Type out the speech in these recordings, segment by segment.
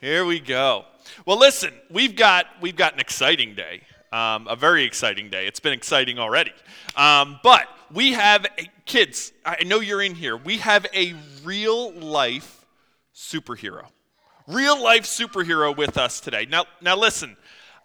Here we go. Well, listen, we've got we've got an exciting day, um, a very exciting day. It's been exciting already, um, but we have a, kids. I know you're in here. We have a real life superhero, real life superhero with us today. Now, now listen,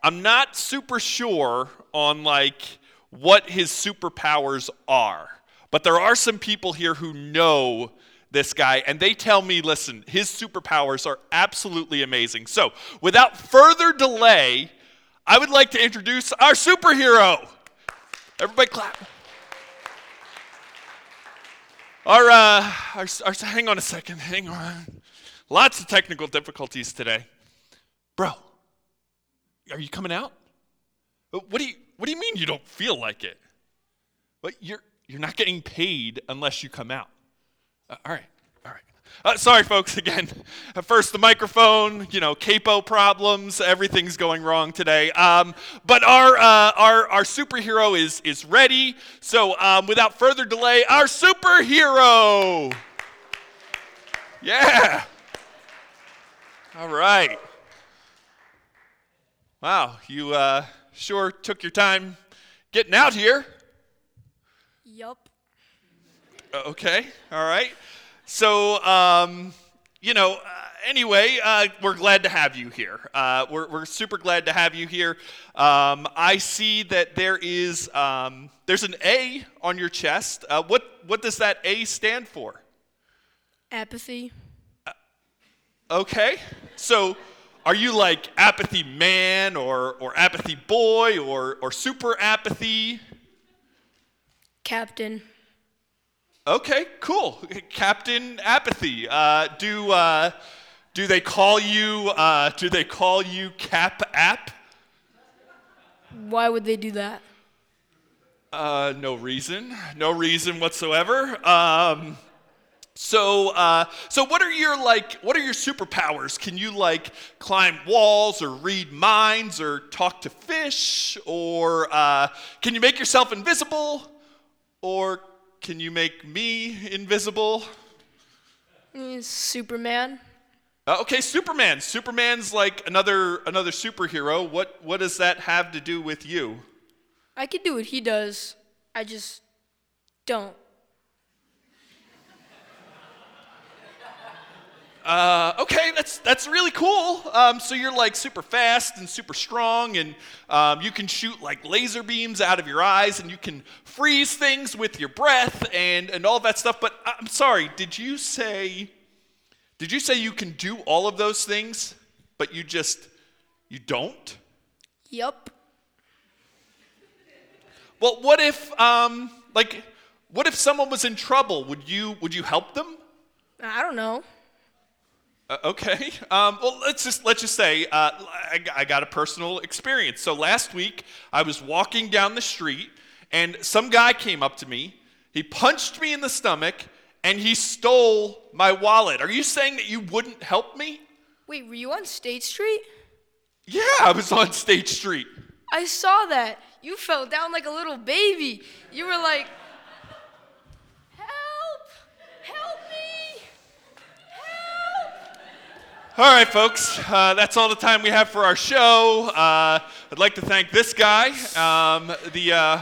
I'm not super sure on like what his superpowers are, but there are some people here who know this guy, and they tell me, listen, his superpowers are absolutely amazing. So, without further delay, I would like to introduce our superhero. Everybody clap. Our, uh, our, our, hang on a second, hang on. Lots of technical difficulties today. Bro, are you coming out? What do you, what do you mean you don't feel like it? But you're, you're not getting paid unless you come out. Uh, all right, all right. Uh, sorry, folks, again. At first, the microphone, you know, capo problems, everything's going wrong today. Um, but our, uh, our, our superhero is, is ready. So, um, without further delay, our superhero. Yeah. All right. Wow, you uh, sure took your time getting out here. Yup. Okay, all right. So, um, you know, uh, anyway, uh, we're glad to have you here. Uh, we're, we're super glad to have you here. Um, I see that there is um, there's an A on your chest. Uh, what what does that A stand for? Apathy. Uh, okay, so are you like apathy man or or apathy boy or or super apathy? Captain. Okay, cool. Captain Apathy. Uh, do uh, do they call you? Uh, do they call you Cap App? Why would they do that? Uh, no reason. No reason whatsoever. Um, so, uh, so what are your like? What are your superpowers? Can you like climb walls or read minds or talk to fish or uh, can you make yourself invisible or can you make me invisible? Superman. Uh, okay, Superman. Superman's like another another superhero. What what does that have to do with you? I can do what he does. I just don't. Uh, okay, that's that's really cool. Um, so you're like super fast and super strong, and um, you can shoot like laser beams out of your eyes, and you can freeze things with your breath, and and all that stuff. But I'm sorry, did you say? Did you say you can do all of those things, but you just you don't? Yep. Well, what if um, like what if someone was in trouble? Would you would you help them? I don't know. Uh, okay. Um, well, let's just let's just say uh, I, I got a personal experience. So last week I was walking down the street and some guy came up to me. He punched me in the stomach and he stole my wallet. Are you saying that you wouldn't help me? Wait, were you on State Street? Yeah, I was on State Street. I saw that. You fell down like a little baby. You were like, help! Help me! Help! All right, folks, uh, that's all the time we have for our show. Uh, I'd like to thank this guy, um, the uh,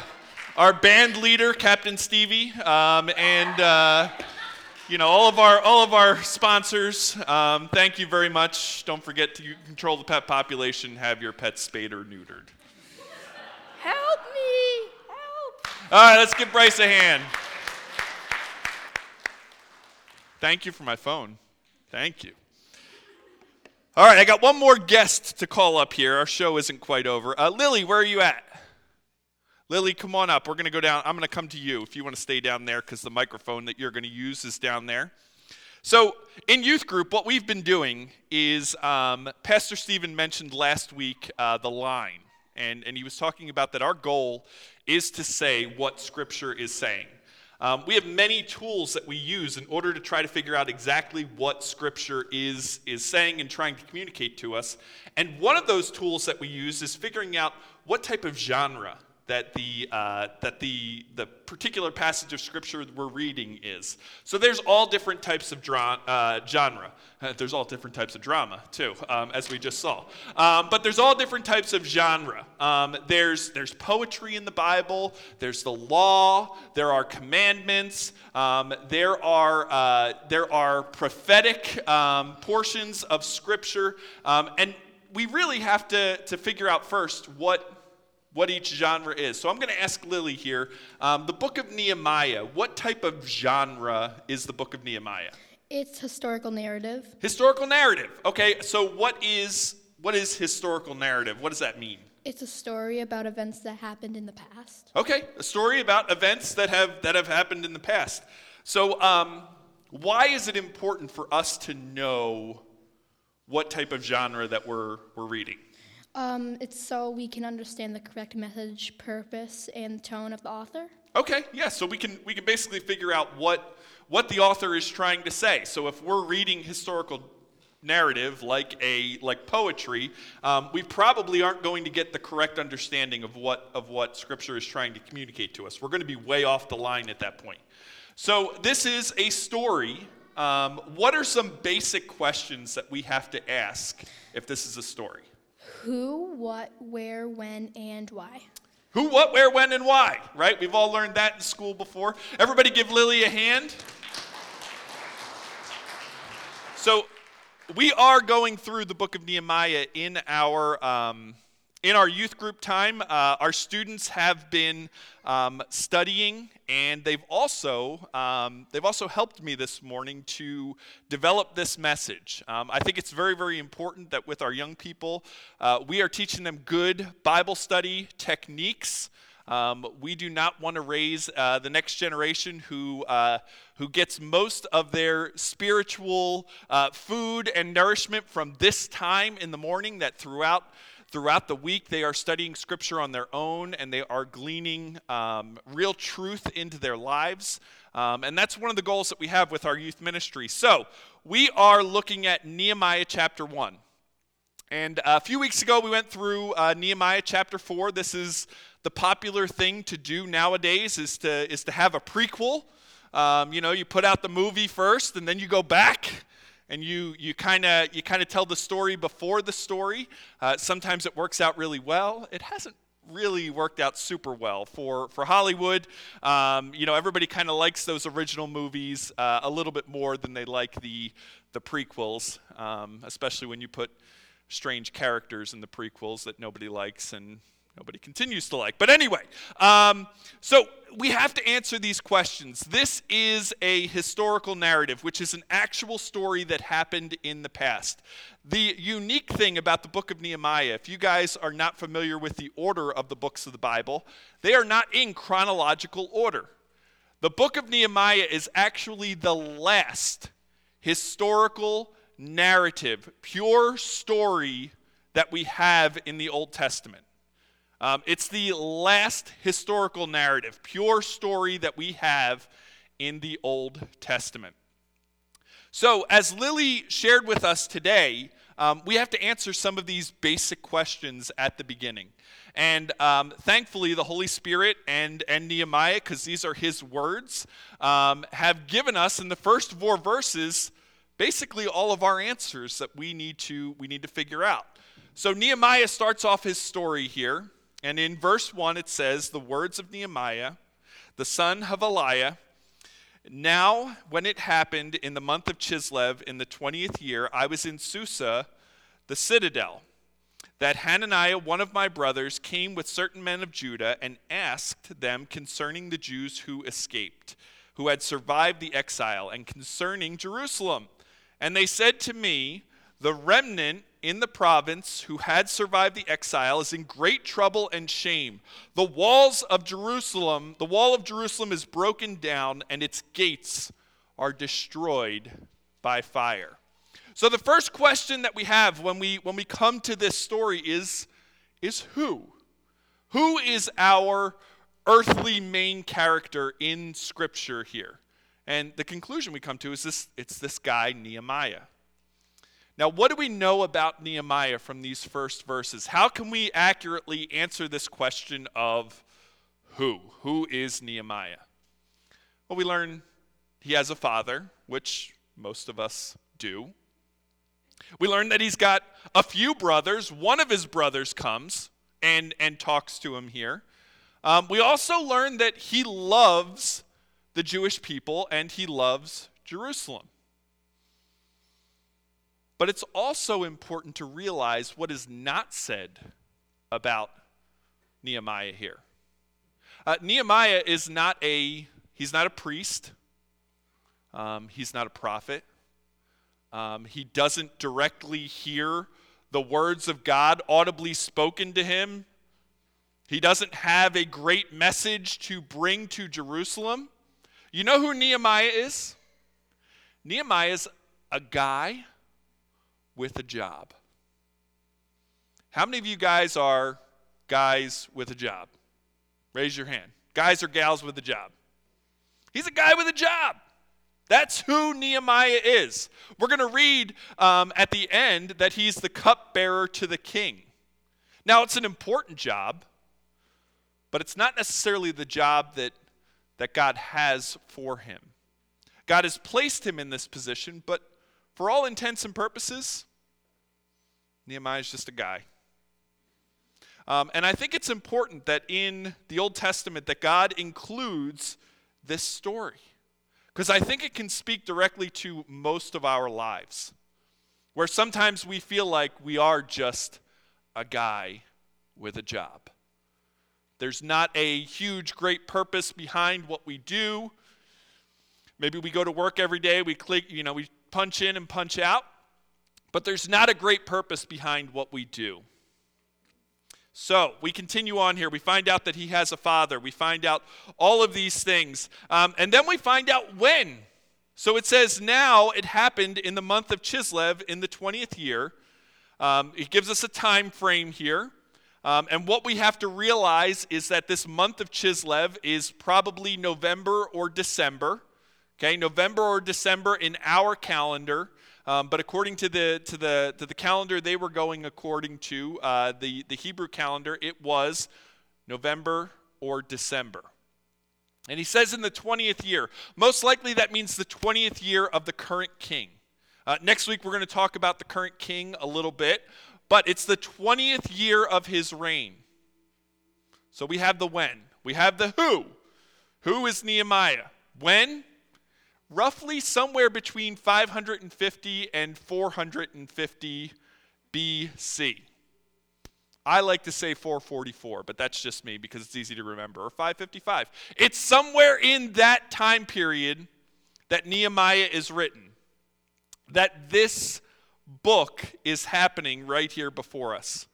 our band leader, Captain Stevie, um, and uh, you know all of our all of our sponsors. Um, thank you very much. Don't forget to control the pet population. Have your pets spayed or neutered. Help me! Help! All right, let's give Bryce a hand. Thank you for my phone. Thank you. All right, I got one more guest to call up here. Our show isn't quite over. Uh, Lily, where are you at? Lily, come on up. We're going to go down. I'm going to come to you if you want to stay down there because the microphone that you're going to use is down there. So, in youth group, what we've been doing is um, Pastor Stephen mentioned last week uh, the line, and, and he was talking about that our goal is to say what Scripture is saying. Um, we have many tools that we use in order to try to figure out exactly what Scripture is, is saying and trying to communicate to us. And one of those tools that we use is figuring out what type of genre that the uh, that the the particular passage of scripture we're reading is. So there's all different types of dra- uh, genre. there's all different types of drama too, um, as we just saw. Um, but there's all different types of genre. Um, there's there's poetry in the Bible. There's the law. There are commandments. Um, there are uh, there are prophetic um, portions of scripture, um, and we really have to to figure out first what what each genre is. So I'm going to ask Lily here um, the book of Nehemiah, what type of genre is the book of Nehemiah? It's historical narrative. Historical narrative. Okay, so what is what is historical narrative? What does that mean? It's a story about events that happened in the past. Okay, a story about events that have that have happened in the past. So, um, why is it important for us to know what type of genre that we're we're reading? Um, it's so we can understand the correct message, purpose, and tone of the author. Okay, yeah, so we can we can basically figure out what what the author is trying to say. So if we're reading historical narrative like a like poetry, um, we probably aren't going to get the correct understanding of what of what Scripture is trying to communicate to us. We're going to be way off the line at that point. So this is a story. Um, what are some basic questions that we have to ask if this is a story? Who, what, where, when, and why. Who, what, where, when, and why, right? We've all learned that in school before. Everybody give Lily a hand. So, we are going through the book of Nehemiah in our um, in our youth group time, uh, our students have been um, studying, and they've also um, they've also helped me this morning to develop this message. Um, I think it's very very important that with our young people, uh, we are teaching them good Bible study techniques. Um, we do not want to raise uh, the next generation who, uh, who gets most of their spiritual uh, food and nourishment from this time in the morning, that throughout Throughout the week, they are studying Scripture on their own and they are gleaning um, real truth into their lives. Um, and that's one of the goals that we have with our youth ministry. So, we are looking at Nehemiah chapter 1. And a few weeks ago, we went through uh, Nehemiah chapter 4. This is the popular thing to do nowadays is to, is to have a prequel. Um, you know, you put out the movie first and then you go back and you you kind of you kind of tell the story before the story. Uh, sometimes it works out really well. It hasn't really worked out super well for for Hollywood. Um, you know, everybody kind of likes those original movies uh, a little bit more than they like the the prequels, um, especially when you put strange characters in the prequels that nobody likes and nobody continues to like. But anyway, um, so we have to answer these questions. This is a historical narrative, which is an actual story that happened in the past. The unique thing about the book of Nehemiah, if you guys are not familiar with the order of the books of the Bible, they are not in chronological order. The book of Nehemiah is actually the last historical narrative, pure story that we have in the Old Testament. Um, it's the last historical narrative, pure story that we have in the Old Testament. So, as Lily shared with us today, um, we have to answer some of these basic questions at the beginning. And um, thankfully, the Holy Spirit and, and Nehemiah, because these are his words, um, have given us in the first four verses basically all of our answers that we need to, we need to figure out. So, Nehemiah starts off his story here and in verse 1, it says, The words of Nehemiah, the son of Hacaliah. Now, when it happened in the month of Chislev in the 20th year, I was in Susa, the citadel, that Hananiah, one of my brothers, came with certain men of Judah and asked them concerning the Jews who escaped, who had survived the exile, and concerning Jerusalem. And they said to me, The remnant in the province who had survived the exile is in great trouble and shame. The walls of Jerusalem, the wall of Jerusalem is broken down and its gates are destroyed by fire. So the first question that we have when we when we come to this story is is who? Who is our earthly main character in scripture here? And the conclusion we come to is this it's this guy Nehemiah. Now, what do we know about Nehemiah from these first verses? How can we accurately answer this question of who? Who is Nehemiah? Well, we learn he has a father, which most of us do. We learn that he's got a few brothers. One of his brothers comes and, and talks to him here. Um, we also learn that he loves the Jewish people and he loves Jerusalem. But it's also important to realize what is not said about Nehemiah here. Uh, Nehemiah is not a he's not a priest. Um, he's not a prophet. Um, he doesn't directly hear the words of God audibly spoken to him. He doesn't have a great message to bring to Jerusalem. You know who Nehemiah is? Nehemiah is a guy with a job. How many of you guys are guys with a job? Raise your hand. Guys or gals with a job? He's a guy with a job. That's who Nehemiah is. We're going to read um, at the end that he's the cupbearer to the king. Now, it's an important job, but it's not necessarily the job that, that God has for him. God has placed him in this position, but for all intents and purposes, Nehemiah is just a guy. Um, and I think it's important that in the Old Testament that God includes this story because I think it can speak directly to most of our lives, where sometimes we feel like we are just a guy with a job. There's not a huge, great purpose behind what we do. Maybe we go to work every day, we click, you know, we punch in and punch out, but there's not a great purpose behind what we do. So we continue on here. We find out that he has a father. We find out all of these things. Um, and then we find out when. So it says, now it happened in the month of Chislev in the 20th year. Um, it gives us a time frame here. Um, and what we have to realize is that this month of Chislev is probably November or December. Okay, November or December in our calendar. Um, but according to the, to, the, to the calendar they were going according to, uh, the, the Hebrew calendar, it was November or December. And he says in the 20th year. Most likely that means the 20th year of the current king. Uh, next week we're going to talk about the current king a little bit, but it's the 20th year of his reign. So we have the when. We have the who. Who is Nehemiah? When? Roughly somewhere between 550 and 450 BC. I like to say 444, but that's just me because it's easy to remember, or 555. It's somewhere in that time period that Nehemiah is written, that this book is happening right here before us.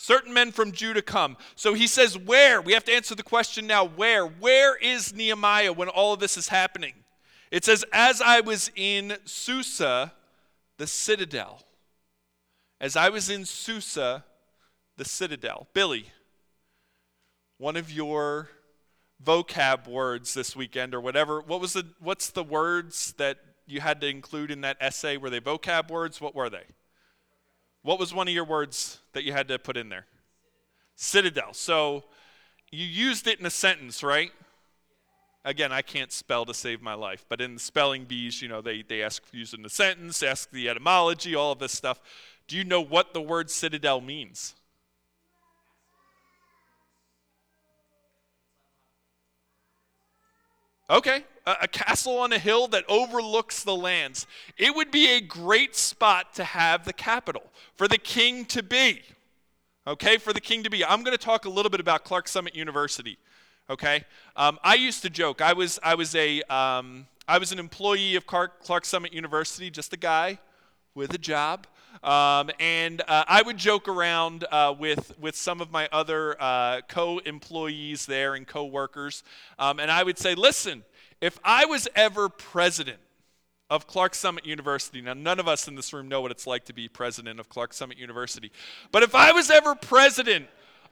Certain men from Judah come. So he says, Where? We have to answer the question now where? Where is Nehemiah when all of this is happening? It says, As I was in Susa, the citadel. As I was in Susa, the citadel. Billy, one of your vocab words this weekend or whatever, what was the what's the words that you had to include in that essay? Were they vocab words? What were they? What was one of your words that you had to put in there? Citadel. So you used it in a sentence, right? Again, I can't spell to save my life, but in the spelling bees, you know, they, they ask use in the sentence, ask the etymology, all of this stuff. Do you know what the word citadel means? Okay, a, a, castle on a hill that overlooks the lands. It would be a great spot to have the capital for the king to be. Okay, for the king to be. I'm going to talk a little bit about Clarks Summit University. Okay, um, I used to joke. I was I was a um, I was an employee of Clark, Clarks Summit University, just a guy with a job. Um, and uh, I would joke around uh, with, with some of my other uh, co employees there and co workers. Um, and I would say, listen, if I was ever president of Clarks Summit University, now none of us in this room know what it's like to be president of Clarks Summit University, but if I was ever president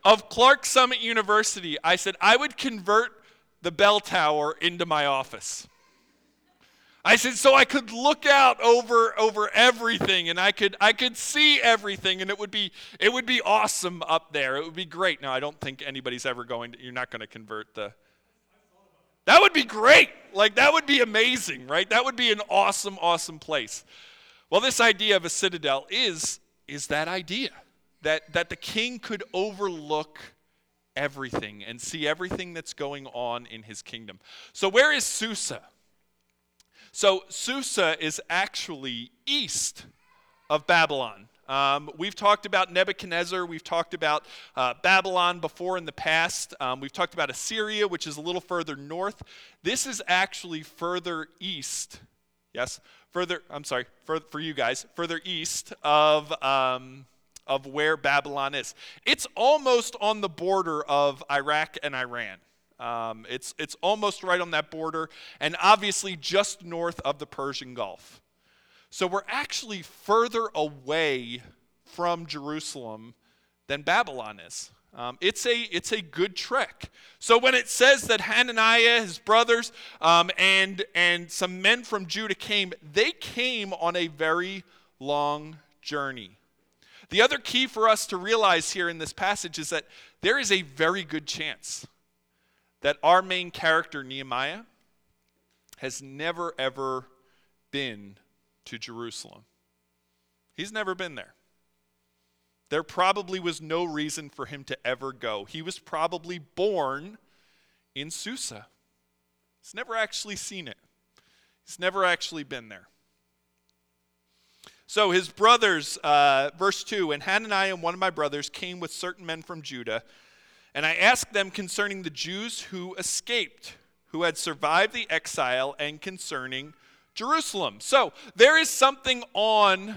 of Clarks Summit University, I said I would convert the bell tower into my office. I said, so I could look out over over everything and I could I could see everything and it would be it would be awesome up there. It would be great. Now I don't think anybody's ever going to, you're not going to convert the That would be great. Like that would be amazing, right? That would be an awesome, awesome place. Well, this idea of a citadel is is that idea that that the king could overlook everything and see everything that's going on in his kingdom. So where is Susa? So Susa is actually east of Babylon. Um, we've talked about Nebuchadnezzar. We've talked about uh, Babylon before in the past. Um, we've talked about Assyria, which is a little further north. This is actually further east. Yes, further. I'm sorry, for, for you guys, further east of um, of where Babylon is. It's almost on the border of Iraq and Iran. Um, it's, it's almost right on that border, and obviously just north of the Persian Gulf. So we're actually further away from Jerusalem than Babylon is. Um, it's, a, it's a good trek. So when it says that Hananiah, his brothers, um, and, and some men from Judah came, they came on a very long journey. The other key for us to realize here in this passage is that there is a very good chance that our main character, Nehemiah, has never ever been to Jerusalem. He's never been there. There probably was no reason for him to ever go. He was probably born in Susa. He's never actually seen it, he's never actually been there. So his brothers, uh, verse 2 And Hananiah and one of my brothers came with certain men from Judah, and I asked them concerning the Jews who escaped, who had survived the exile, and concerning Jerusalem. So there is something on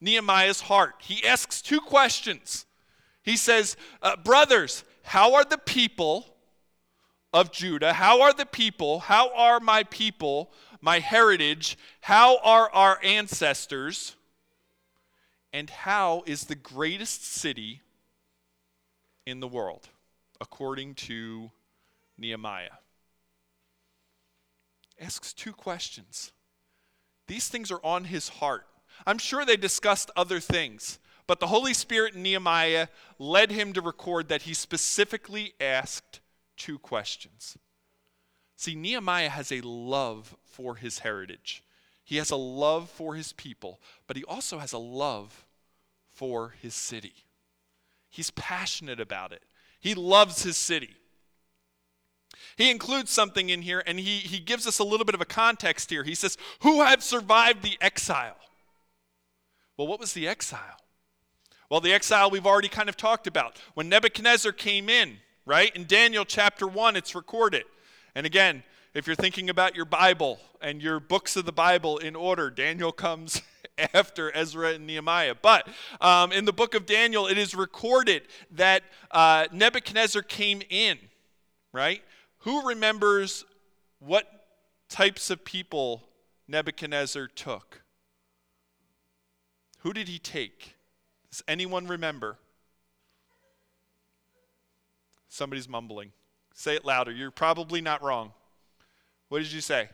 Nehemiah's heart. He asks two questions. He says, uh, Brothers, how are the people of Judah? How are the people? How are my people, my heritage? How are our ancestors? And how is the greatest city in the world, according to Nehemiah? Asks two questions. These things are on his heart. I'm sure they discussed other things, but the Holy Spirit in Nehemiah led him to record that he specifically asked two questions. See, Nehemiah has a love for his heritage. He has a love for his people, but he also has a love for his city. He's passionate about it, he loves his city. He includes something in here and he, he gives us a little bit of a context here. He says, Who have survived the exile? Well, what was the exile? Well, the exile we've already kind of talked about. When Nebuchadnezzar came in, right? In Daniel chapter 1, it's recorded. And again, if you're thinking about your Bible and your books of the Bible in order, Daniel comes after Ezra and Nehemiah. But um, in the book of Daniel, it is recorded that uh, Nebuchadnezzar came in, right? Who remembers what types of people Nebuchadnezzar took? Who did he take? Does anyone remember? Somebody's mumbling. Say it louder. You're probably not wrong. What did you say?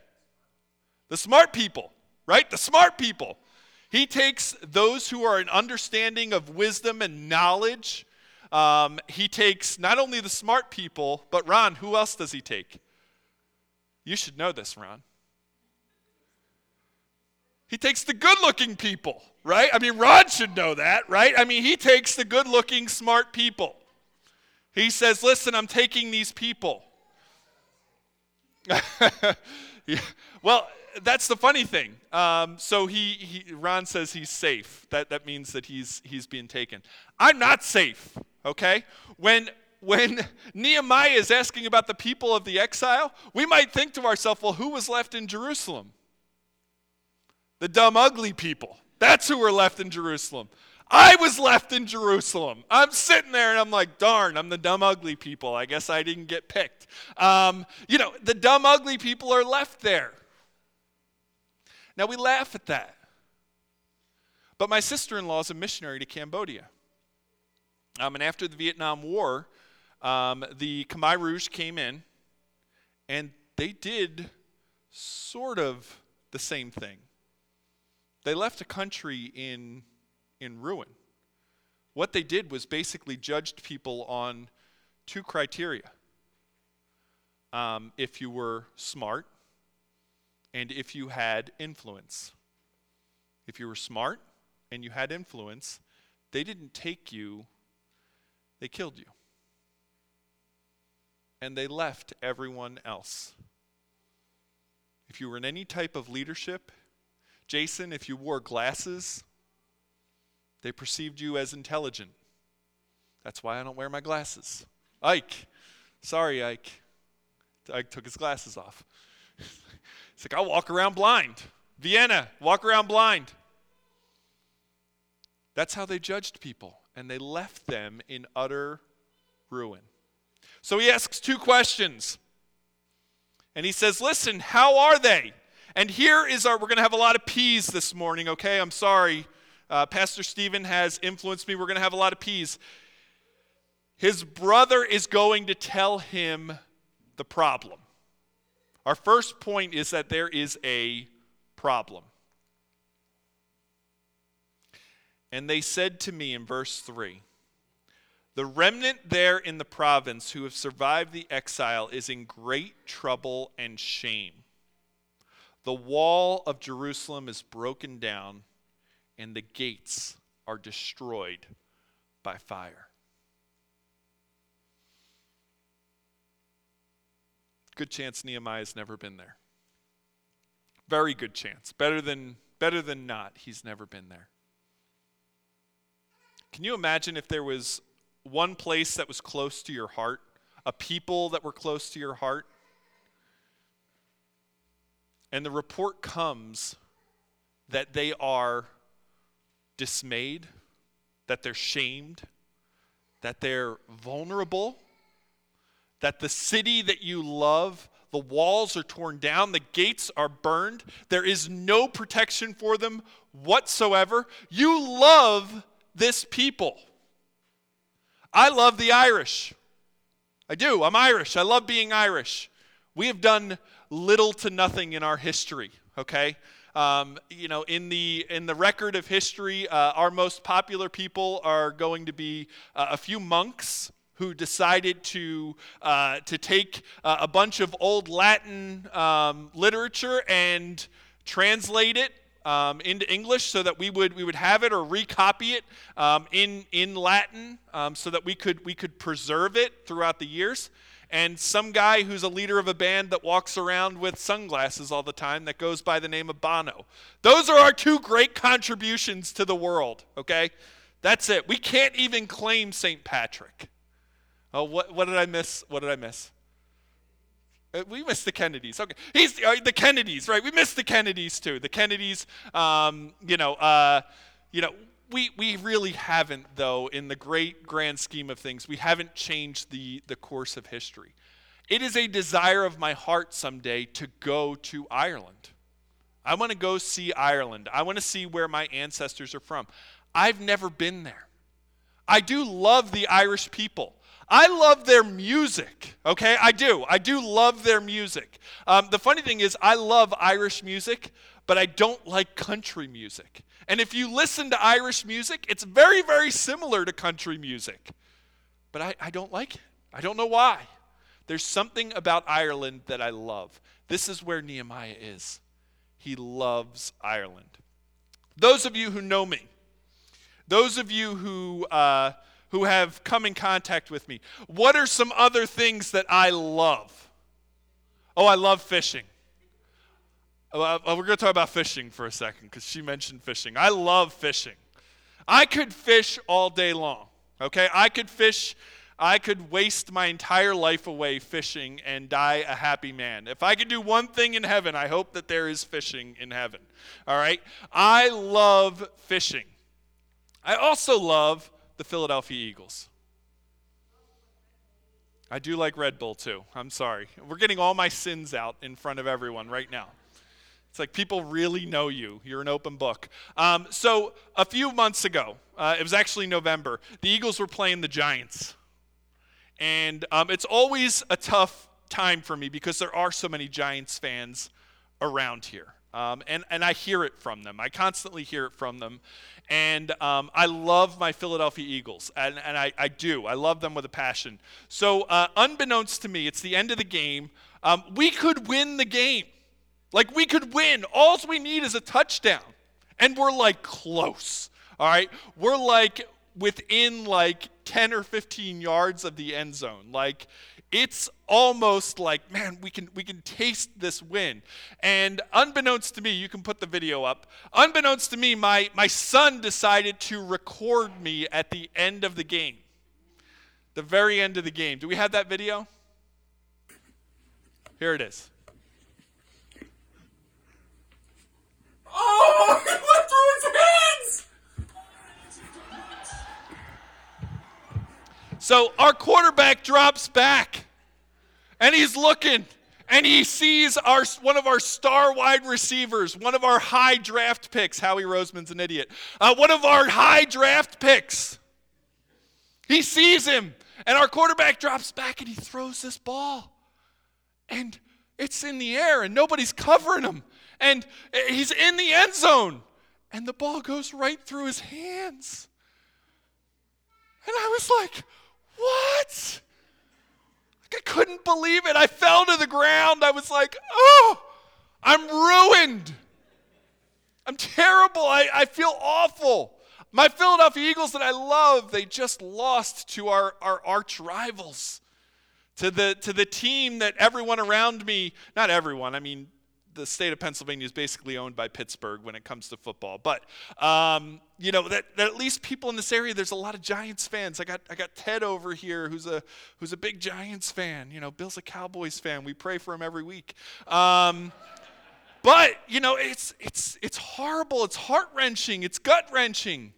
The smart people, right? The smart people. He takes those who are an understanding of wisdom and knowledge. Um, he takes not only the smart people, but Ron, who else does he take? You should know this, Ron. He takes the good looking people, right? I mean, Ron should know that, right? I mean, he takes the good looking, smart people. He says, Listen, I'm taking these people. yeah. Well, that's the funny thing. Um, so he, he, Ron says he's safe. That, that means that he's, he's being taken. I'm not safe, okay? When, when Nehemiah is asking about the people of the exile, we might think to ourselves, well, who was left in Jerusalem? The dumb, ugly people. That's who were left in Jerusalem. I was left in Jerusalem. I'm sitting there and I'm like, darn, I'm the dumb, ugly people. I guess I didn't get picked. Um, you know, the dumb, ugly people are left there. Now we laugh at that. But my sister in law is a missionary to Cambodia. Um, and after the Vietnam War, um, the Khmer Rouge came in and they did sort of the same thing. They left a country in, in ruin. What they did was basically judged people on two criteria um, if you were smart and if you had influence. If you were smart and you had influence, they didn't take you, they killed you. And they left everyone else. If you were in any type of leadership, Jason, if you wore glasses, they perceived you as intelligent. That's why I don't wear my glasses. Ike, sorry, Ike. Ike took his glasses off. He's like, I'll walk around blind. Vienna, walk around blind. That's how they judged people, and they left them in utter ruin. So he asks two questions. And he says, Listen, how are they? And here is our, we're going to have a lot of P's this morning, okay? I'm sorry. Uh, Pastor Stephen has influenced me. We're going to have a lot of P's. His brother is going to tell him the problem. Our first point is that there is a problem. And they said to me in verse 3 The remnant there in the province who have survived the exile is in great trouble and shame. The wall of Jerusalem is broken down, and the gates are destroyed by fire. Good chance Nehemiah's never been there. Very good chance. Better than better than not, he's never been there. Can you imagine if there was one place that was close to your heart, a people that were close to your heart? And the report comes that they are dismayed, that they're shamed, that they're vulnerable, that the city that you love, the walls are torn down, the gates are burned, there is no protection for them whatsoever. You love this people. I love the Irish. I do. I'm Irish. I love being Irish. We have done little to nothing in our history, okay? Um, you know, in the in the record of history, uh, our most popular people are going to be uh, a few monks who decided to uh, to take uh, a bunch of old Latin um, literature and translate it um, into English so that we would we would have it or recopy it um, in in Latin um, so that we could we could preserve it throughout the years and some guy who's a leader of a band that walks around with sunglasses all the time that goes by the name of Bono. Those are our two great contributions to the world, okay? That's it. We can't even claim St. Patrick. Oh, what, what did I miss? What did I miss? Uh, we missed the Kennedys. Okay, he's uh, the Kennedys, right? We missed the Kennedys too. The Kennedys, um, you know, uh, you know, we, we really haven't, though, in the great grand scheme of things, we haven't changed the, the course of history. It is a desire of my heart someday to go to Ireland. I want to go see Ireland. I want to see where my ancestors are from. I've never been there. I do love the Irish people. I love their music, okay? I do. I do love their music. Um, the funny thing is, I love Irish music, but I don't like country music. And if you listen to Irish music, it's very, very similar to country music. But I, I don't like it. I don't know why. There's something about Ireland that I love. This is where Nehemiah is. He loves Ireland. Those of you who know me, those of you who, uh, who have come in contact with me, what are some other things that I love? Oh, I love fishing. Uh, we're going to talk about fishing for a second because she mentioned fishing. I love fishing. I could fish all day long. Okay? I could fish. I could waste my entire life away fishing and die a happy man. If I could do one thing in heaven, I hope that there is fishing in heaven. All right? I love fishing. I also love the Philadelphia Eagles. I do like Red Bull too. I'm sorry. We're getting all my sins out in front of everyone right now. It's like people really know you. You're an open book. Um, so a few months ago, uh, it was actually November, the Eagles were playing the Giants. And um, it's always a tough time for me because there are so many Giants fans around here. Um, and, and I hear it from them. I constantly hear it from them. And um, I love my Philadelphia Eagles. And, and I, I do. I love them with a passion. So, uh, unbeknownst to me, it's the end of the game. Um, we could win the game. Like, we could win. All we need is a touchdown. And we're like close. All right? We're like within like 10 or 15 yards of the end zone. Like, it's almost like man we can we can taste this win and unbeknownst to me you can put the video up unbeknownst to me my my son decided to record me at the end of the game the very end of the game do we have that video here it is Oh, went through his hands! So our quarterback drops back and he's looking and he sees our one of our star wide receivers, one of our high draft picks. Howie Roseman's an idiot. Uh, one of our high draft picks. He sees him, and our quarterback drops back and he throws this ball, and it's in the air, and nobody's covering him, and he's in the end zone, and the ball goes right through his hands. And I was like, what? Like, I couldn't believe it. I fell to the ground. I was like, oh, I'm ruined. I'm terrible. I, I feel awful. My Philadelphia Eagles that I love, they just lost to our, our arch rivals, to the, to the team that everyone around me, not everyone, I mean, the state of Pennsylvania is basically owned by Pittsburgh when it comes to football. But um, you know that, that, at least people in this area, there's a lot of Giants fans. I got I got Ted over here who's a who's a big Giants fan. You know, Bill's a Cowboys fan. We pray for him every week. Um, but you know, it's it's it's horrible. It's heart wrenching. It's gut wrenching.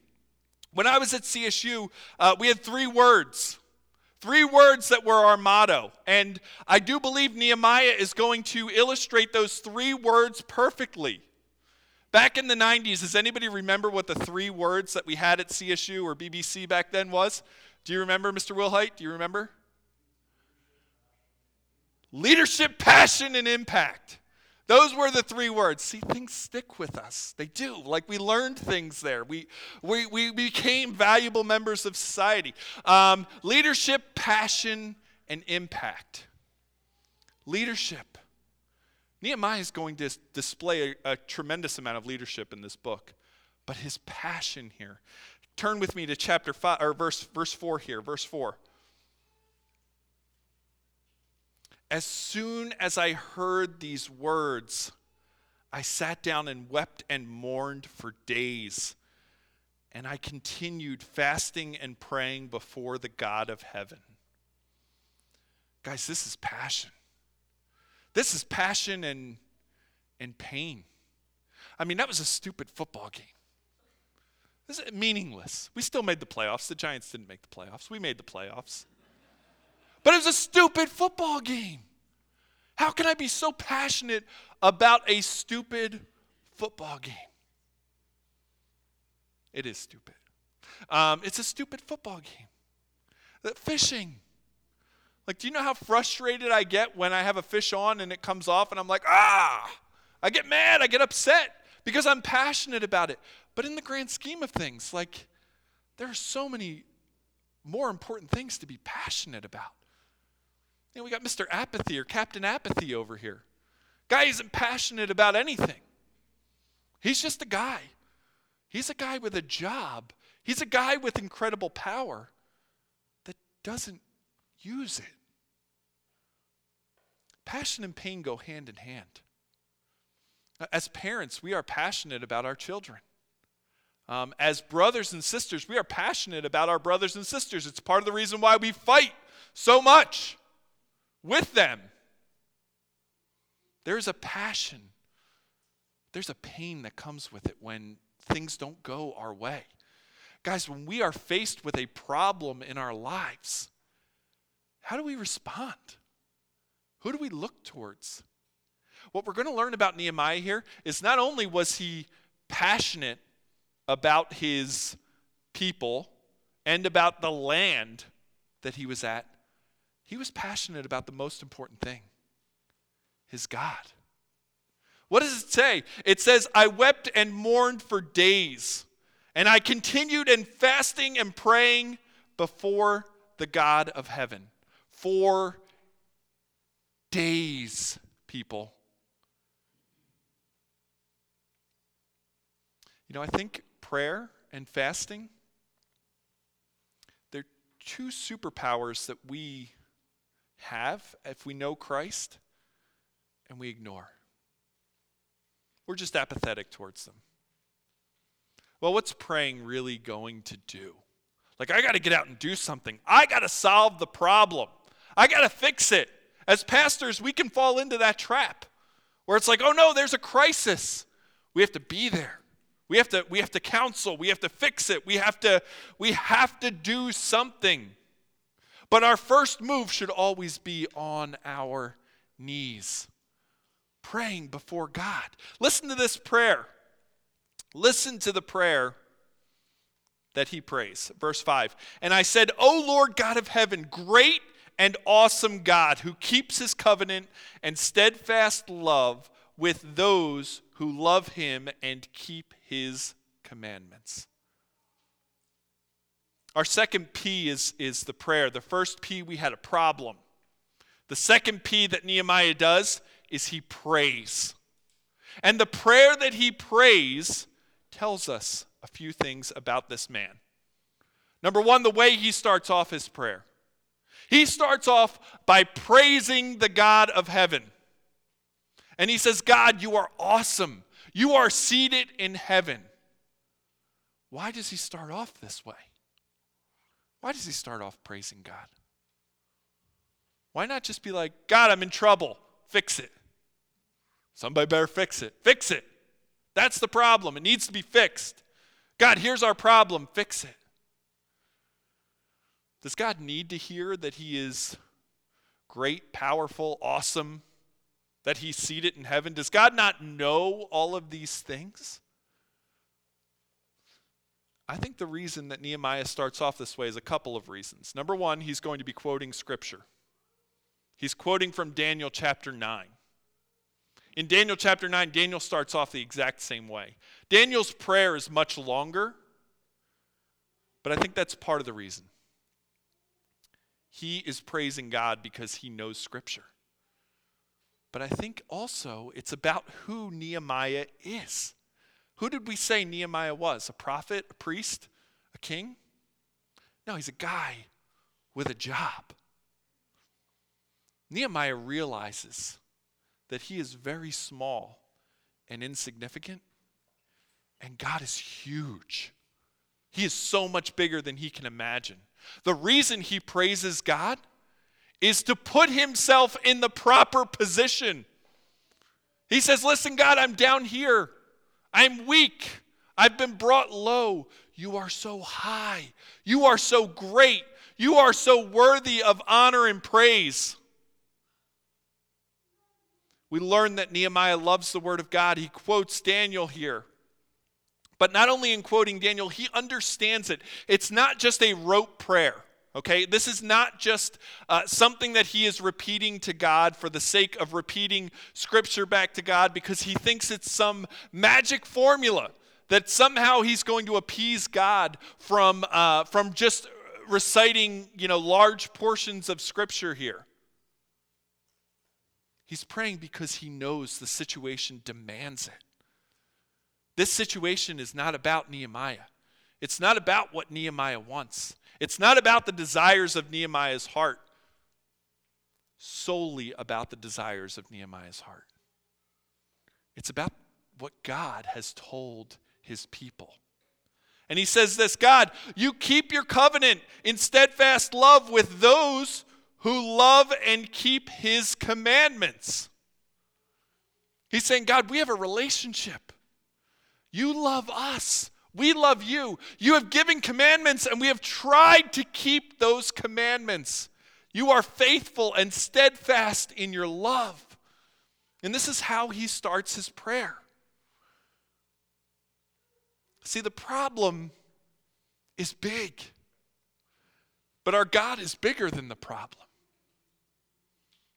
When I was at CSU, uh, we had three words Three words that were our motto. And I do believe Nehemiah is going to illustrate those three words perfectly. Back in the 90s, does anybody remember what the three words that we had at CSU or BBC back then was? Do you remember, Mr. Wilhite? Do you remember? Leadership, passion, and impact. Those were the three words. See, things stick with us. They do. Like we learned things there. We, we, we became valuable members of society. Um, leadership, passion, and impact. Leadership. Nehemiah is going to display a, a tremendous amount of leadership in this book, but his passion here. Turn with me to chapter 5 or verse verse 4 here, verse 4. As soon as I heard these words, I sat down and wept and mourned for days. And I continued fasting and praying before the God of heaven. Guys, this is passion. This is passion and, and pain. I mean, that was a stupid football game. This is meaningless. We still made the playoffs. The Giants didn't make the playoffs. We made the playoffs. But it was a stupid football game. How can I be so passionate about a stupid football game? It is stupid. Um, it's a stupid football game. Fishing. Like, do you know how frustrated I get when I have a fish on and it comes off and I'm like, ah! I get mad, I get upset because I'm passionate about it. But in the grand scheme of things, like, there are so many more important things to be passionate about. You know, we got Mr. Apathy or Captain Apathy over here. Guy isn't passionate about anything. He's just a guy. He's a guy with a job. He's a guy with incredible power that doesn't use it. Passion and pain go hand in hand. As parents, we are passionate about our children. Um, as brothers and sisters, we are passionate about our brothers and sisters. It's part of the reason why we fight so much with them. There's a passion, there's a pain that comes with it when things don't go our way. Guys, when we are faced with a problem in our lives, how do we respond? Who do we look towards? What we're going to learn about Nehemiah here is not only was he passionate about his people and about the land that he was at, he was passionate about the most important thing his God. What does it say? It says, I wept and mourned for days, and I continued in fasting and praying before the God of heaven. For days, people. You know, I think prayer and fasting, they're two superpowers that we have if we know Christ and we ignore. We're just apathetic towards them. Well, what's praying really going to do? Like, I got to get out and do something. I got to solve the problem. I got to fix it. As pastors, we can fall into that trap where it's like, oh no, there's a crisis. We have to be there. We have to, we have to counsel. We have to fix it. We have to, we have to do something. But our first move should always be on our knees, praying before God. Listen to this prayer. Listen to the prayer that he prays. Verse 5 And I said, O Lord God of heaven, great and awesome God who keeps his covenant and steadfast love with those who love him and keep his commandments. Our second P is, is the prayer. The first P, we had a problem. The second P that Nehemiah does is he prays. And the prayer that he prays tells us a few things about this man. Number one, the way he starts off his prayer. He starts off by praising the God of heaven. And he says, God, you are awesome. You are seated in heaven. Why does he start off this way? Why does he start off praising God? Why not just be like, God, I'm in trouble. Fix it. Somebody better fix it. Fix it. That's the problem. It needs to be fixed. God, here's our problem. Fix it. Does God need to hear that He is great, powerful, awesome, that He's seated in heaven? Does God not know all of these things? I think the reason that Nehemiah starts off this way is a couple of reasons. Number one, he's going to be quoting Scripture. He's quoting from Daniel chapter 9. In Daniel chapter 9, Daniel starts off the exact same way. Daniel's prayer is much longer, but I think that's part of the reason. He is praising God because he knows Scripture. But I think also it's about who Nehemiah is. Who did we say Nehemiah was? A prophet, a priest, a king? No, he's a guy with a job. Nehemiah realizes that he is very small and insignificant, and God is huge. He is so much bigger than he can imagine. The reason he praises God is to put himself in the proper position. He says, Listen, God, I'm down here. I'm weak. I've been brought low. You are so high. You are so great. You are so worthy of honor and praise. We learn that Nehemiah loves the Word of God. He quotes Daniel here. But not only in quoting Daniel, he understands it. It's not just a rote prayer. Okay, this is not just uh, something that he is repeating to God for the sake of repeating scripture back to God because he thinks it's some magic formula that somehow he's going to appease God from, uh, from just reciting you know, large portions of scripture here. He's praying because he knows the situation demands it. This situation is not about Nehemiah. It's not about what Nehemiah wants. It's not about the desires of Nehemiah's heart, solely about the desires of Nehemiah's heart. It's about what God has told his people. And he says this God, you keep your covenant in steadfast love with those who love and keep his commandments. He's saying, God, we have a relationship. You love us. We love you. You have given commandments, and we have tried to keep those commandments. You are faithful and steadfast in your love. And this is how he starts his prayer. See, the problem is big, but our God is bigger than the problem.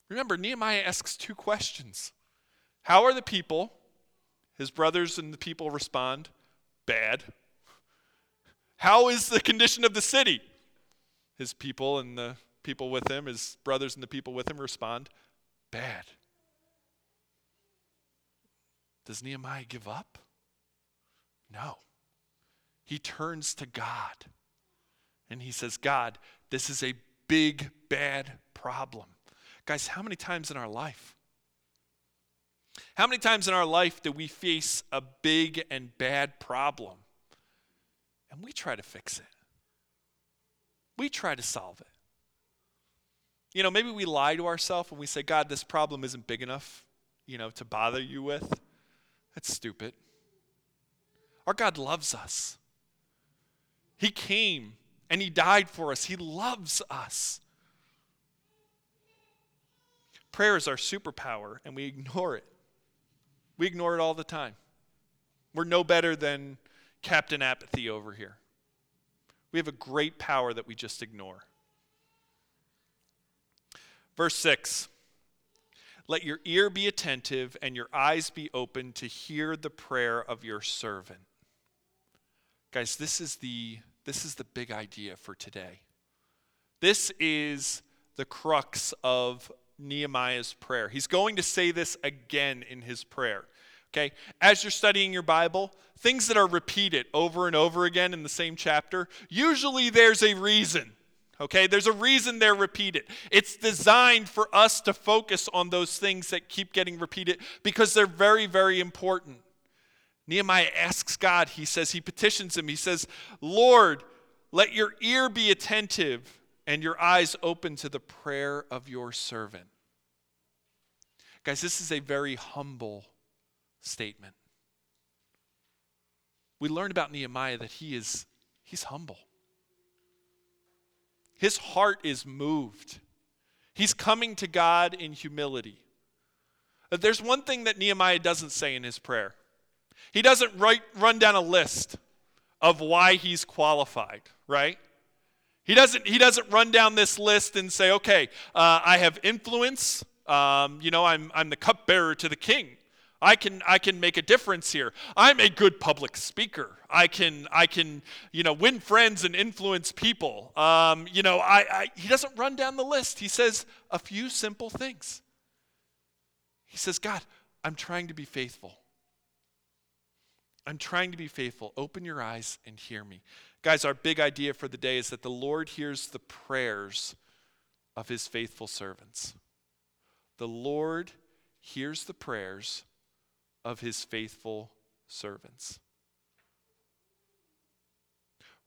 Remember, Nehemiah asks two questions How are the people? His brothers and the people respond, Bad. How is the condition of the city? His people and the people with him, his brothers and the people with him respond, Bad. Does Nehemiah give up? No. He turns to God and he says, God, this is a big, bad problem. Guys, how many times in our life? How many times in our life do we face a big and bad problem and we try to fix it? We try to solve it. You know, maybe we lie to ourselves and we say, God, this problem isn't big enough, you know, to bother you with. That's stupid. Our God loves us. He came and He died for us. He loves us. Prayer is our superpower, and we ignore it. We ignore it all the time. We're no better than Captain Apathy over here. We have a great power that we just ignore. Verse 6 Let your ear be attentive and your eyes be open to hear the prayer of your servant. Guys, this is the, this is the big idea for today. This is the crux of Nehemiah's prayer. He's going to say this again in his prayer. Okay? As you're studying your Bible, things that are repeated over and over again in the same chapter, usually there's a reason. Okay? There's a reason they're repeated. It's designed for us to focus on those things that keep getting repeated because they're very, very important. Nehemiah asks God, he says, he petitions him, he says, Lord, let your ear be attentive and your eyes open to the prayer of your servant. Guys, this is a very humble statement. We learn about Nehemiah that he is he's humble. His heart is moved. He's coming to God in humility. There's one thing that Nehemiah doesn't say in his prayer. He doesn't write, run down a list of why he's qualified, right? He doesn't, he doesn't run down this list and say, okay, uh, I have influence. Um, you know, I'm, I'm the cupbearer to the king. I can, I can make a difference here. I'm a good public speaker. I can, I can you know, win friends and influence people. Um, you know, I, I, he doesn't run down the list. He says a few simple things. He says, God, I'm trying to be faithful. I'm trying to be faithful. Open your eyes and hear me. Guys, our big idea for the day is that the Lord hears the prayers of his faithful servants. The Lord hears the prayers of his faithful servants.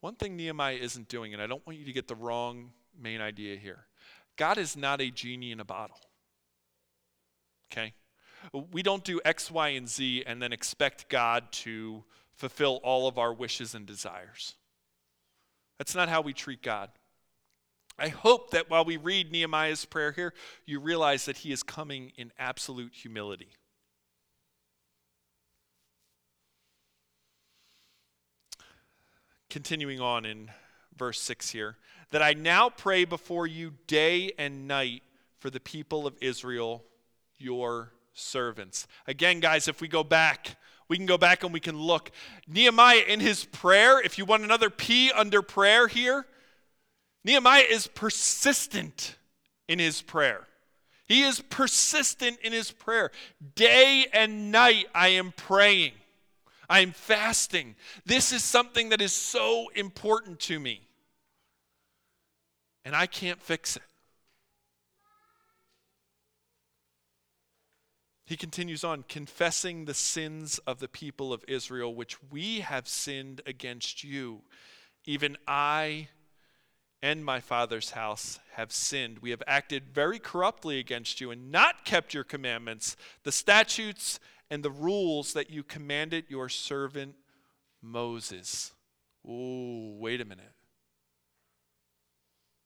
One thing Nehemiah isn't doing, and I don't want you to get the wrong main idea here God is not a genie in a bottle. Okay? We don't do X, Y, and Z and then expect God to fulfill all of our wishes and desires. That's not how we treat God. I hope that while we read Nehemiah's prayer here, you realize that he is coming in absolute humility. Continuing on in verse 6 here, that I now pray before you day and night for the people of Israel, your servants. Again, guys, if we go back we can go back and we can look. Nehemiah, in his prayer, if you want another P under prayer here, Nehemiah is persistent in his prayer. He is persistent in his prayer. Day and night, I am praying. I am fasting. This is something that is so important to me. And I can't fix it. He continues on, confessing the sins of the people of Israel, which we have sinned against you. Even I and my father's house have sinned. We have acted very corruptly against you and not kept your commandments, the statutes, and the rules that you commanded your servant Moses. Oh, wait a minute.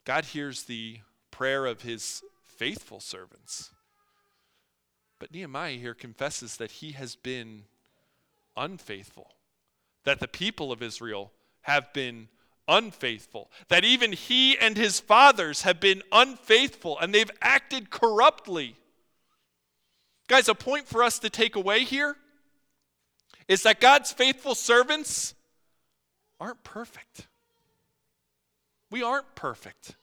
God hears the prayer of his faithful servants. But Nehemiah here confesses that he has been unfaithful, that the people of Israel have been unfaithful, that even he and his fathers have been unfaithful and they've acted corruptly. Guys, a point for us to take away here is that God's faithful servants aren't perfect. We aren't perfect.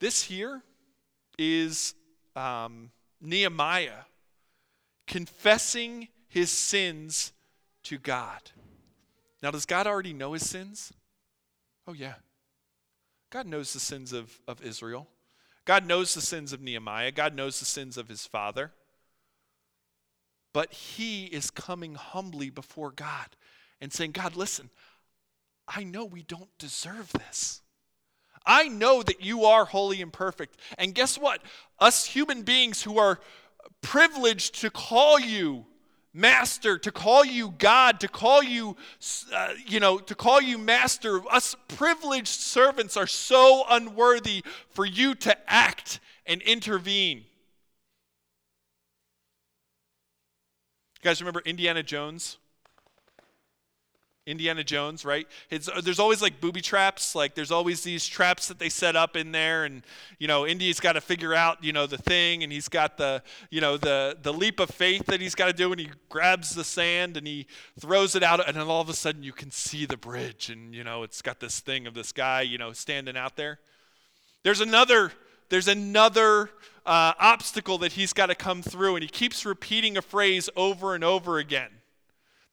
This here is um, Nehemiah confessing his sins to God. Now, does God already know his sins? Oh, yeah. God knows the sins of, of Israel. God knows the sins of Nehemiah. God knows the sins of his father. But he is coming humbly before God and saying, God, listen, I know we don't deserve this. I know that you are holy and perfect. And guess what? Us human beings who are privileged to call you master, to call you God, to call you, uh, you know, to call you master, us privileged servants are so unworthy for you to act and intervene. You guys remember Indiana Jones? Indiana Jones, right? It's, uh, there's always like booby traps. Like there's always these traps that they set up in there, and you know, Indy's got to figure out, you know, the thing, and he's got the, you know, the the leap of faith that he's got to do, and he grabs the sand and he throws it out, and then all of a sudden you can see the bridge, and you know, it's got this thing of this guy, you know, standing out there. There's another. There's another uh, obstacle that he's got to come through, and he keeps repeating a phrase over and over again.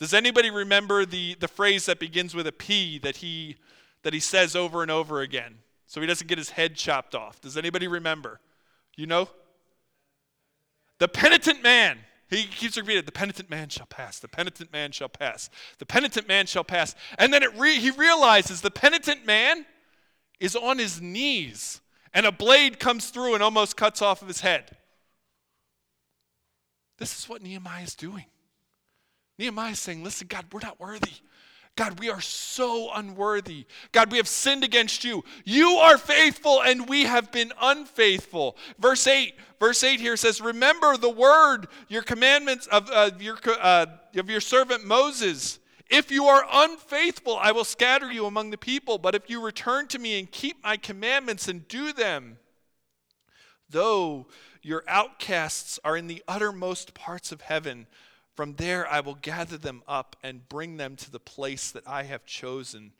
Does anybody remember the, the phrase that begins with a P that he, that he says over and over again so he doesn't get his head chopped off? Does anybody remember? You know? The penitent man. He keeps repeating, it, the penitent man shall pass, the penitent man shall pass, the penitent man shall pass. And then re- he realizes the penitent man is on his knees, and a blade comes through and almost cuts off of his head. This is what Nehemiah is doing. Nehemiah is saying, Listen, God, we're not worthy. God, we are so unworthy. God, we have sinned against you. You are faithful and we have been unfaithful. Verse 8, verse 8 here says, Remember the word, your commandments of, uh, your, uh, of your servant Moses. If you are unfaithful, I will scatter you among the people. But if you return to me and keep my commandments and do them, though your outcasts are in the uttermost parts of heaven, from there I will gather them up and bring them to the place that I have chosen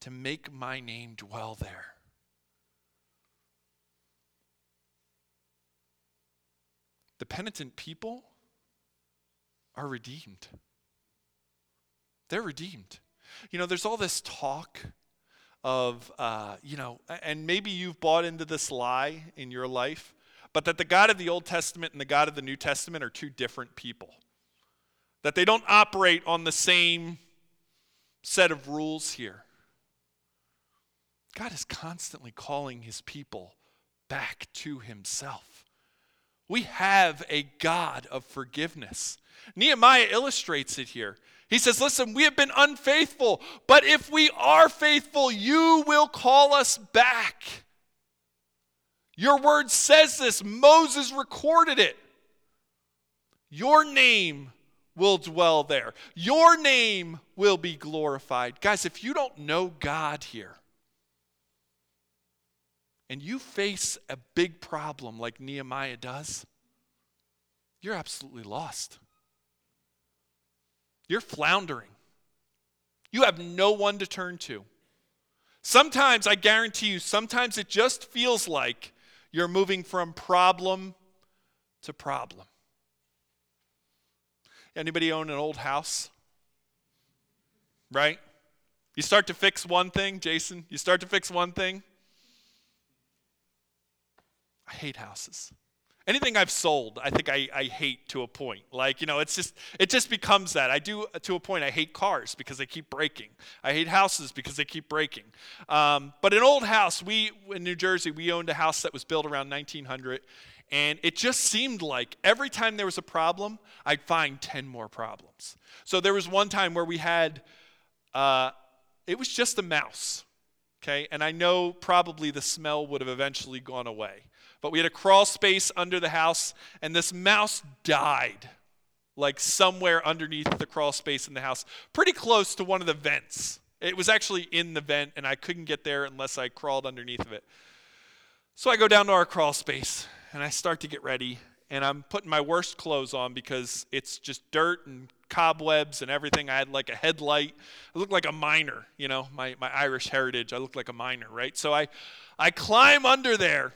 to make my name dwell there. The penitent people are redeemed. They're redeemed. You know, there's all this talk of, uh, you know, and maybe you've bought into this lie in your life, but that the God of the Old Testament and the God of the New Testament are two different people that they don't operate on the same set of rules here. God is constantly calling his people back to himself. We have a God of forgiveness. Nehemiah illustrates it here. He says, Listen, we have been unfaithful, but if we are faithful, you will call us back. Your word says this. Moses recorded it. Your name will dwell there. Your name will be glorified. Guys, if you don't know God here, and you face a big problem like Nehemiah does, you're absolutely lost. You're floundering. You have no one to turn to. Sometimes, I guarantee you, sometimes it just feels like you're moving from problem to problem. Anybody own an old house? Right? You start to fix one thing, Jason, you start to fix one thing. I hate houses. Anything I've sold, I think I, I hate to a point. Like, you know, it's just it just becomes that. I do to a point. I hate cars because they keep breaking. I hate houses because they keep breaking. Um, but an old house, we in New Jersey, we owned a house that was built around 1900, and it just seemed like every time there was a problem, I'd find 10 more problems. So there was one time where we had, uh, it was just a mouse, okay? And I know probably the smell would have eventually gone away. But we had a crawl space under the house, and this mouse died, like somewhere underneath the crawl space in the house, pretty close to one of the vents. It was actually in the vent, and I couldn't get there unless I crawled underneath of it. So I go down to our crawl space, and I start to get ready. and I'm putting my worst clothes on because it's just dirt and cobwebs and everything. I had like a headlight. I looked like a miner, you know, my, my Irish heritage. I looked like a miner, right? So I, I climb under there.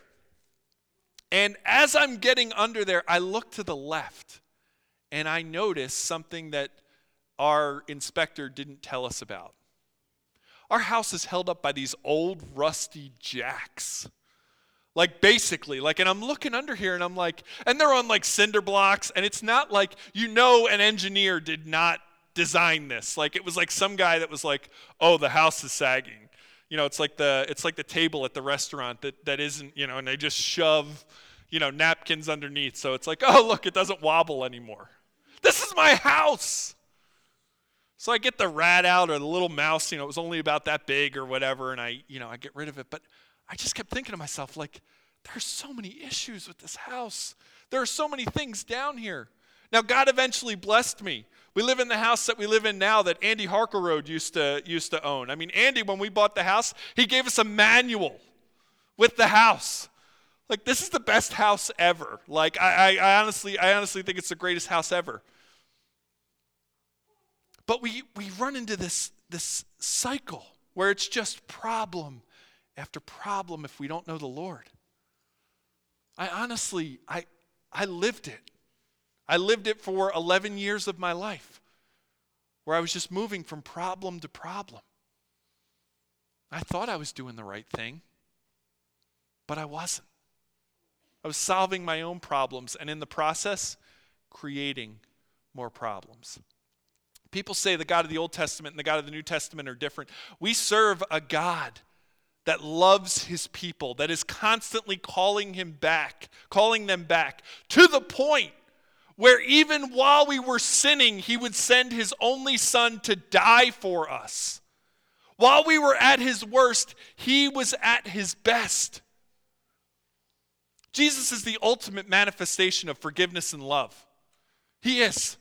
And as I'm getting under there, I look to the left and I notice something that our inspector didn't tell us about. Our house is held up by these old rusty jacks. Like basically, like, and I'm looking under here and I'm like, and they're on like cinder blocks, and it's not like you know an engineer did not design this. Like it was like some guy that was like, oh, the house is sagging. You know, it's like the it's like the table at the restaurant that, that isn't, you know, and they just shove, you know, napkins underneath. So it's like, oh look, it doesn't wobble anymore. This is my house. So I get the rat out or the little mouse, you know, it was only about that big or whatever, and I, you know, I get rid of it. But I just kept thinking to myself, like, there are so many issues with this house. There are so many things down here. Now, God eventually blessed me. We live in the house that we live in now that Andy Harker Road used to, used to own. I mean, Andy, when we bought the house, he gave us a manual with the house. Like, this is the best house ever. Like, I, I, I honestly, I honestly think it's the greatest house ever. But we, we run into this, this cycle where it's just problem after problem if we don't know the Lord. I honestly, I, I lived it. I lived it for 11 years of my life where I was just moving from problem to problem. I thought I was doing the right thing, but I wasn't. I was solving my own problems and in the process, creating more problems. People say the God of the Old Testament and the God of the New Testament are different. We serve a God that loves his people, that is constantly calling him back, calling them back to the point where even while we were sinning, he would send his only son to die for us. While we were at his worst, he was at his best. Jesus is the ultimate manifestation of forgiveness and love. He is.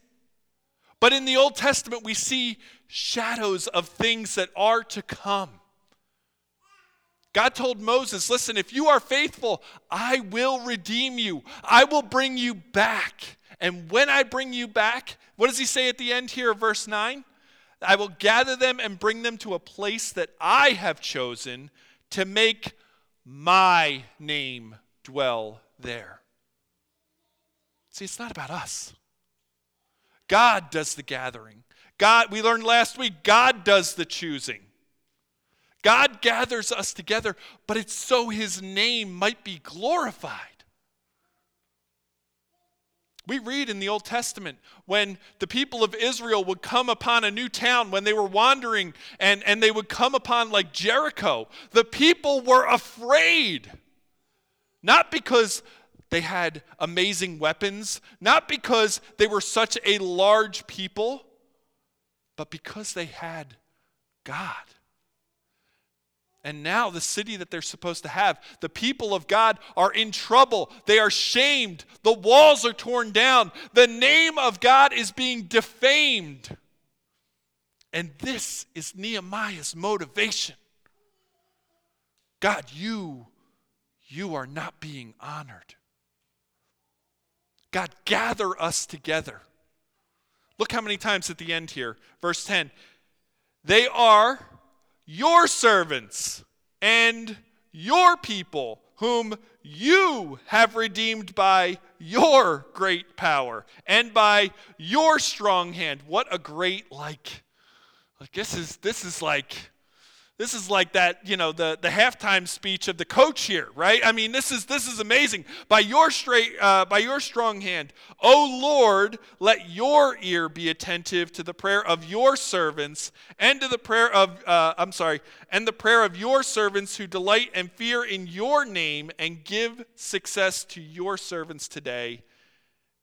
But in the Old Testament, we see shadows of things that are to come. God told Moses, Listen, if you are faithful, I will redeem you. I will bring you back. And when I bring you back, what does he say at the end here verse 9? I will gather them and bring them to a place that I have chosen to make my name dwell there. See, it's not about us. God does the gathering. God, we learned last week, God does the choosing. God gathers us together, but it's so his name might be glorified. We read in the Old Testament when the people of Israel would come upon a new town, when they were wandering and, and they would come upon like Jericho, the people were afraid. Not because they had amazing weapons, not because they were such a large people, but because they had God. And now, the city that they're supposed to have, the people of God are in trouble. They are shamed. The walls are torn down. The name of God is being defamed. And this is Nehemiah's motivation God, you, you are not being honored. God, gather us together. Look how many times at the end here, verse 10. They are your servants and your people, whom you have redeemed by your great power and by your strong hand. What a great, like, like this is this is like this is like that, you know, the, the halftime speech of the coach here, right? I mean, this is this is amazing. By your straight, uh, by your strong hand, O Lord, let your ear be attentive to the prayer of your servants and to the prayer of, uh, I'm sorry, and the prayer of your servants who delight and fear in your name, and give success to your servants today,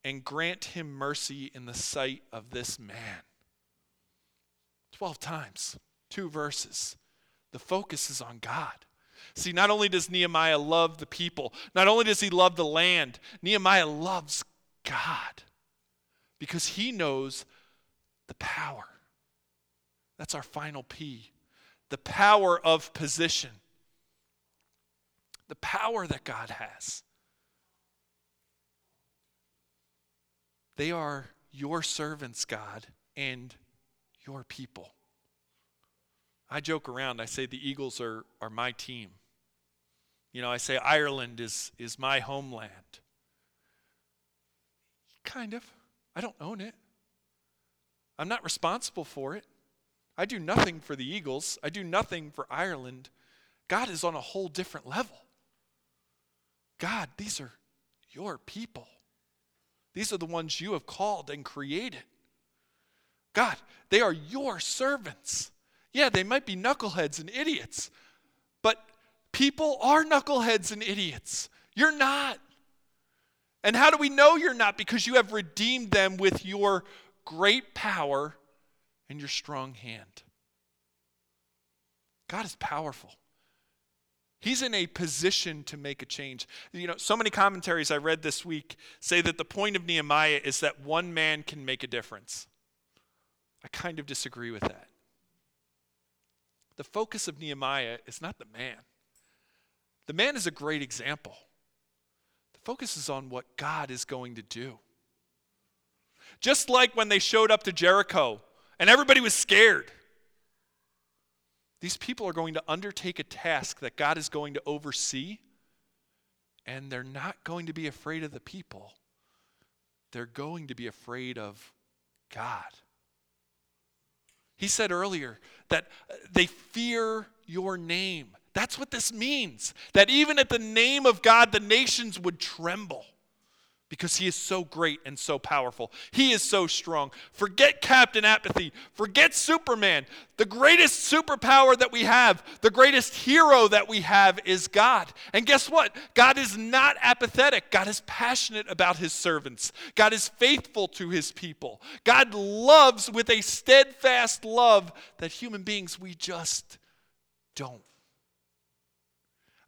and grant him mercy in the sight of this man. Twelve times, two verses. The focus is on God. See, not only does Nehemiah love the people, not only does he love the land, Nehemiah loves God because he knows the power. That's our final P the power of position. The power that God has. They are your servants, God, and your people. I joke around, I say the Eagles are, are my team. You know, I say Ireland is, is my homeland. Kind of. I don't own it. I'm not responsible for it. I do nothing for the Eagles. I do nothing for Ireland. God is on a whole different level. God, these are your people. These are the ones you have called and created. God, they are your servants. Yeah, they might be knuckleheads and idiots, but people are knuckleheads and idiots. You're not. And how do we know you're not? Because you have redeemed them with your great power and your strong hand. God is powerful. He's in a position to make a change. You know, so many commentaries I read this week say that the point of Nehemiah is that one man can make a difference. I kind of disagree with that. The focus of Nehemiah is not the man, the man is a great example. The focus is on what God is going to do. Just like when they showed up to Jericho and everybody was scared. These people are going to undertake a task that God is going to oversee, and they're not going to be afraid of the people. They're going to be afraid of God. He said earlier that uh, they fear your name. That's what this means. That even at the name of God, the nations would tremble because he is so great and so powerful. He is so strong. Forget Captain Apathy. Forget Superman. The greatest superpower that we have, the greatest hero that we have is God. And guess what? God is not apathetic. God is passionate about his servants. God is faithful to his people. God loves with a steadfast love that human beings we just don't.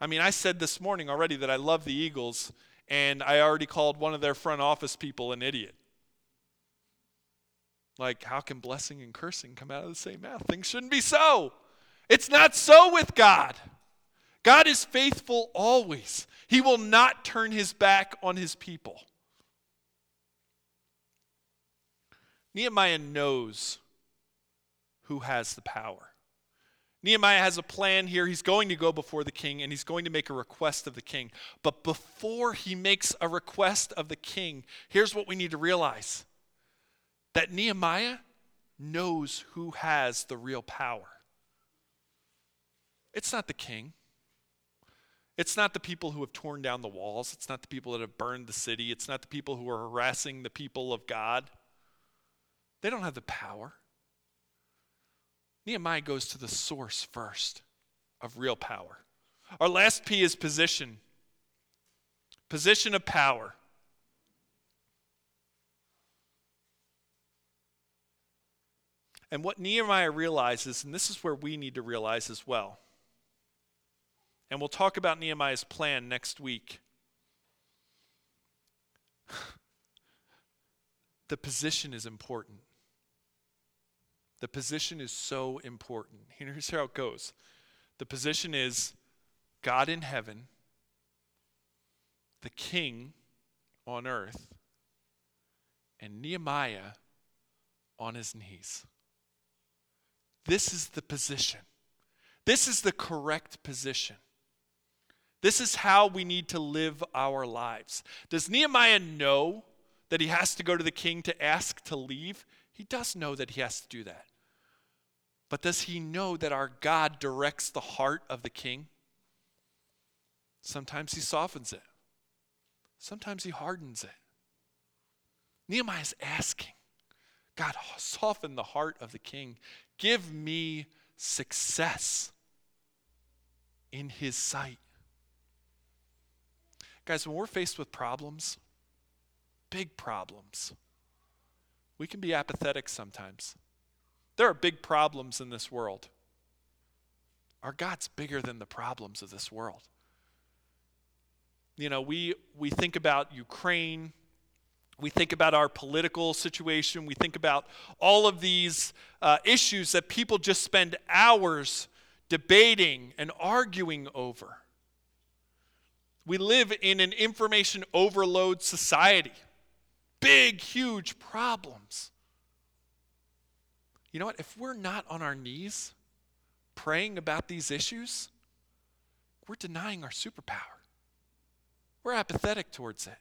I mean, I said this morning already that I love the Eagles and I already called one of their front office people an idiot. Like, how can blessing and cursing come out of the same mouth? Things shouldn't be so. It's not so with God. God is faithful always, He will not turn His back on His people. Nehemiah knows who has the power. Nehemiah has a plan here. He's going to go before the king and he's going to make a request of the king. But before he makes a request of the king, here's what we need to realize that Nehemiah knows who has the real power. It's not the king. It's not the people who have torn down the walls. It's not the people that have burned the city. It's not the people who are harassing the people of God. They don't have the power. Nehemiah goes to the source first of real power. Our last P is position. Position of power. And what Nehemiah realizes, and this is where we need to realize as well, and we'll talk about Nehemiah's plan next week. the position is important. The position is so important. Here's how it goes the position is God in heaven, the king on earth, and Nehemiah on his knees. This is the position. This is the correct position. This is how we need to live our lives. Does Nehemiah know that he has to go to the king to ask to leave? He does know that he has to do that. But does he know that our God directs the heart of the king? Sometimes he softens it, sometimes he hardens it. Nehemiah is asking God, soften the heart of the king. Give me success in his sight. Guys, when we're faced with problems, big problems, we can be apathetic sometimes. There are big problems in this world. Our God's bigger than the problems of this world. You know, we, we think about Ukraine, we think about our political situation, we think about all of these uh, issues that people just spend hours debating and arguing over. We live in an information overload society. big, huge problems. You know what? If we're not on our knees praying about these issues, we're denying our superpower. We're apathetic towards it.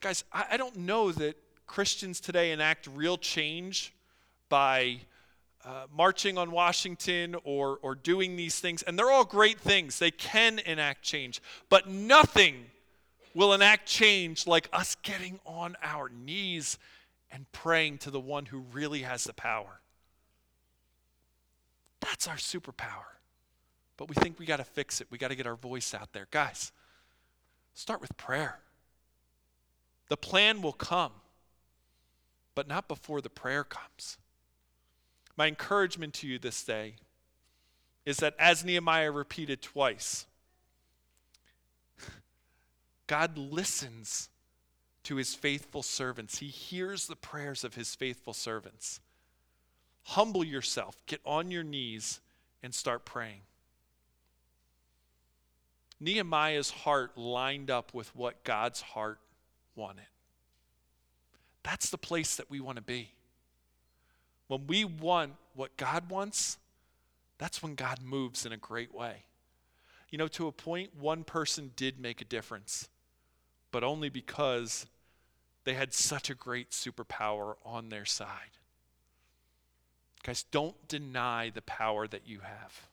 Guys, I, I don't know that Christians today enact real change by uh, marching on Washington or, or doing these things. And they're all great things. They can enact change. But nothing will enact change like us getting on our knees and praying to the one who really has the power. That's our superpower. But we think we got to fix it. We got to get our voice out there. Guys, start with prayer. The plan will come, but not before the prayer comes. My encouragement to you this day is that as Nehemiah repeated twice, God listens to his faithful servants. He hears the prayers of his faithful servants. Humble yourself, get on your knees, and start praying. Nehemiah's heart lined up with what God's heart wanted. That's the place that we want to be. When we want what God wants, that's when God moves in a great way. You know, to a point, one person did make a difference, but only because they had such a great superpower on their side. Guys, don't deny the power that you have.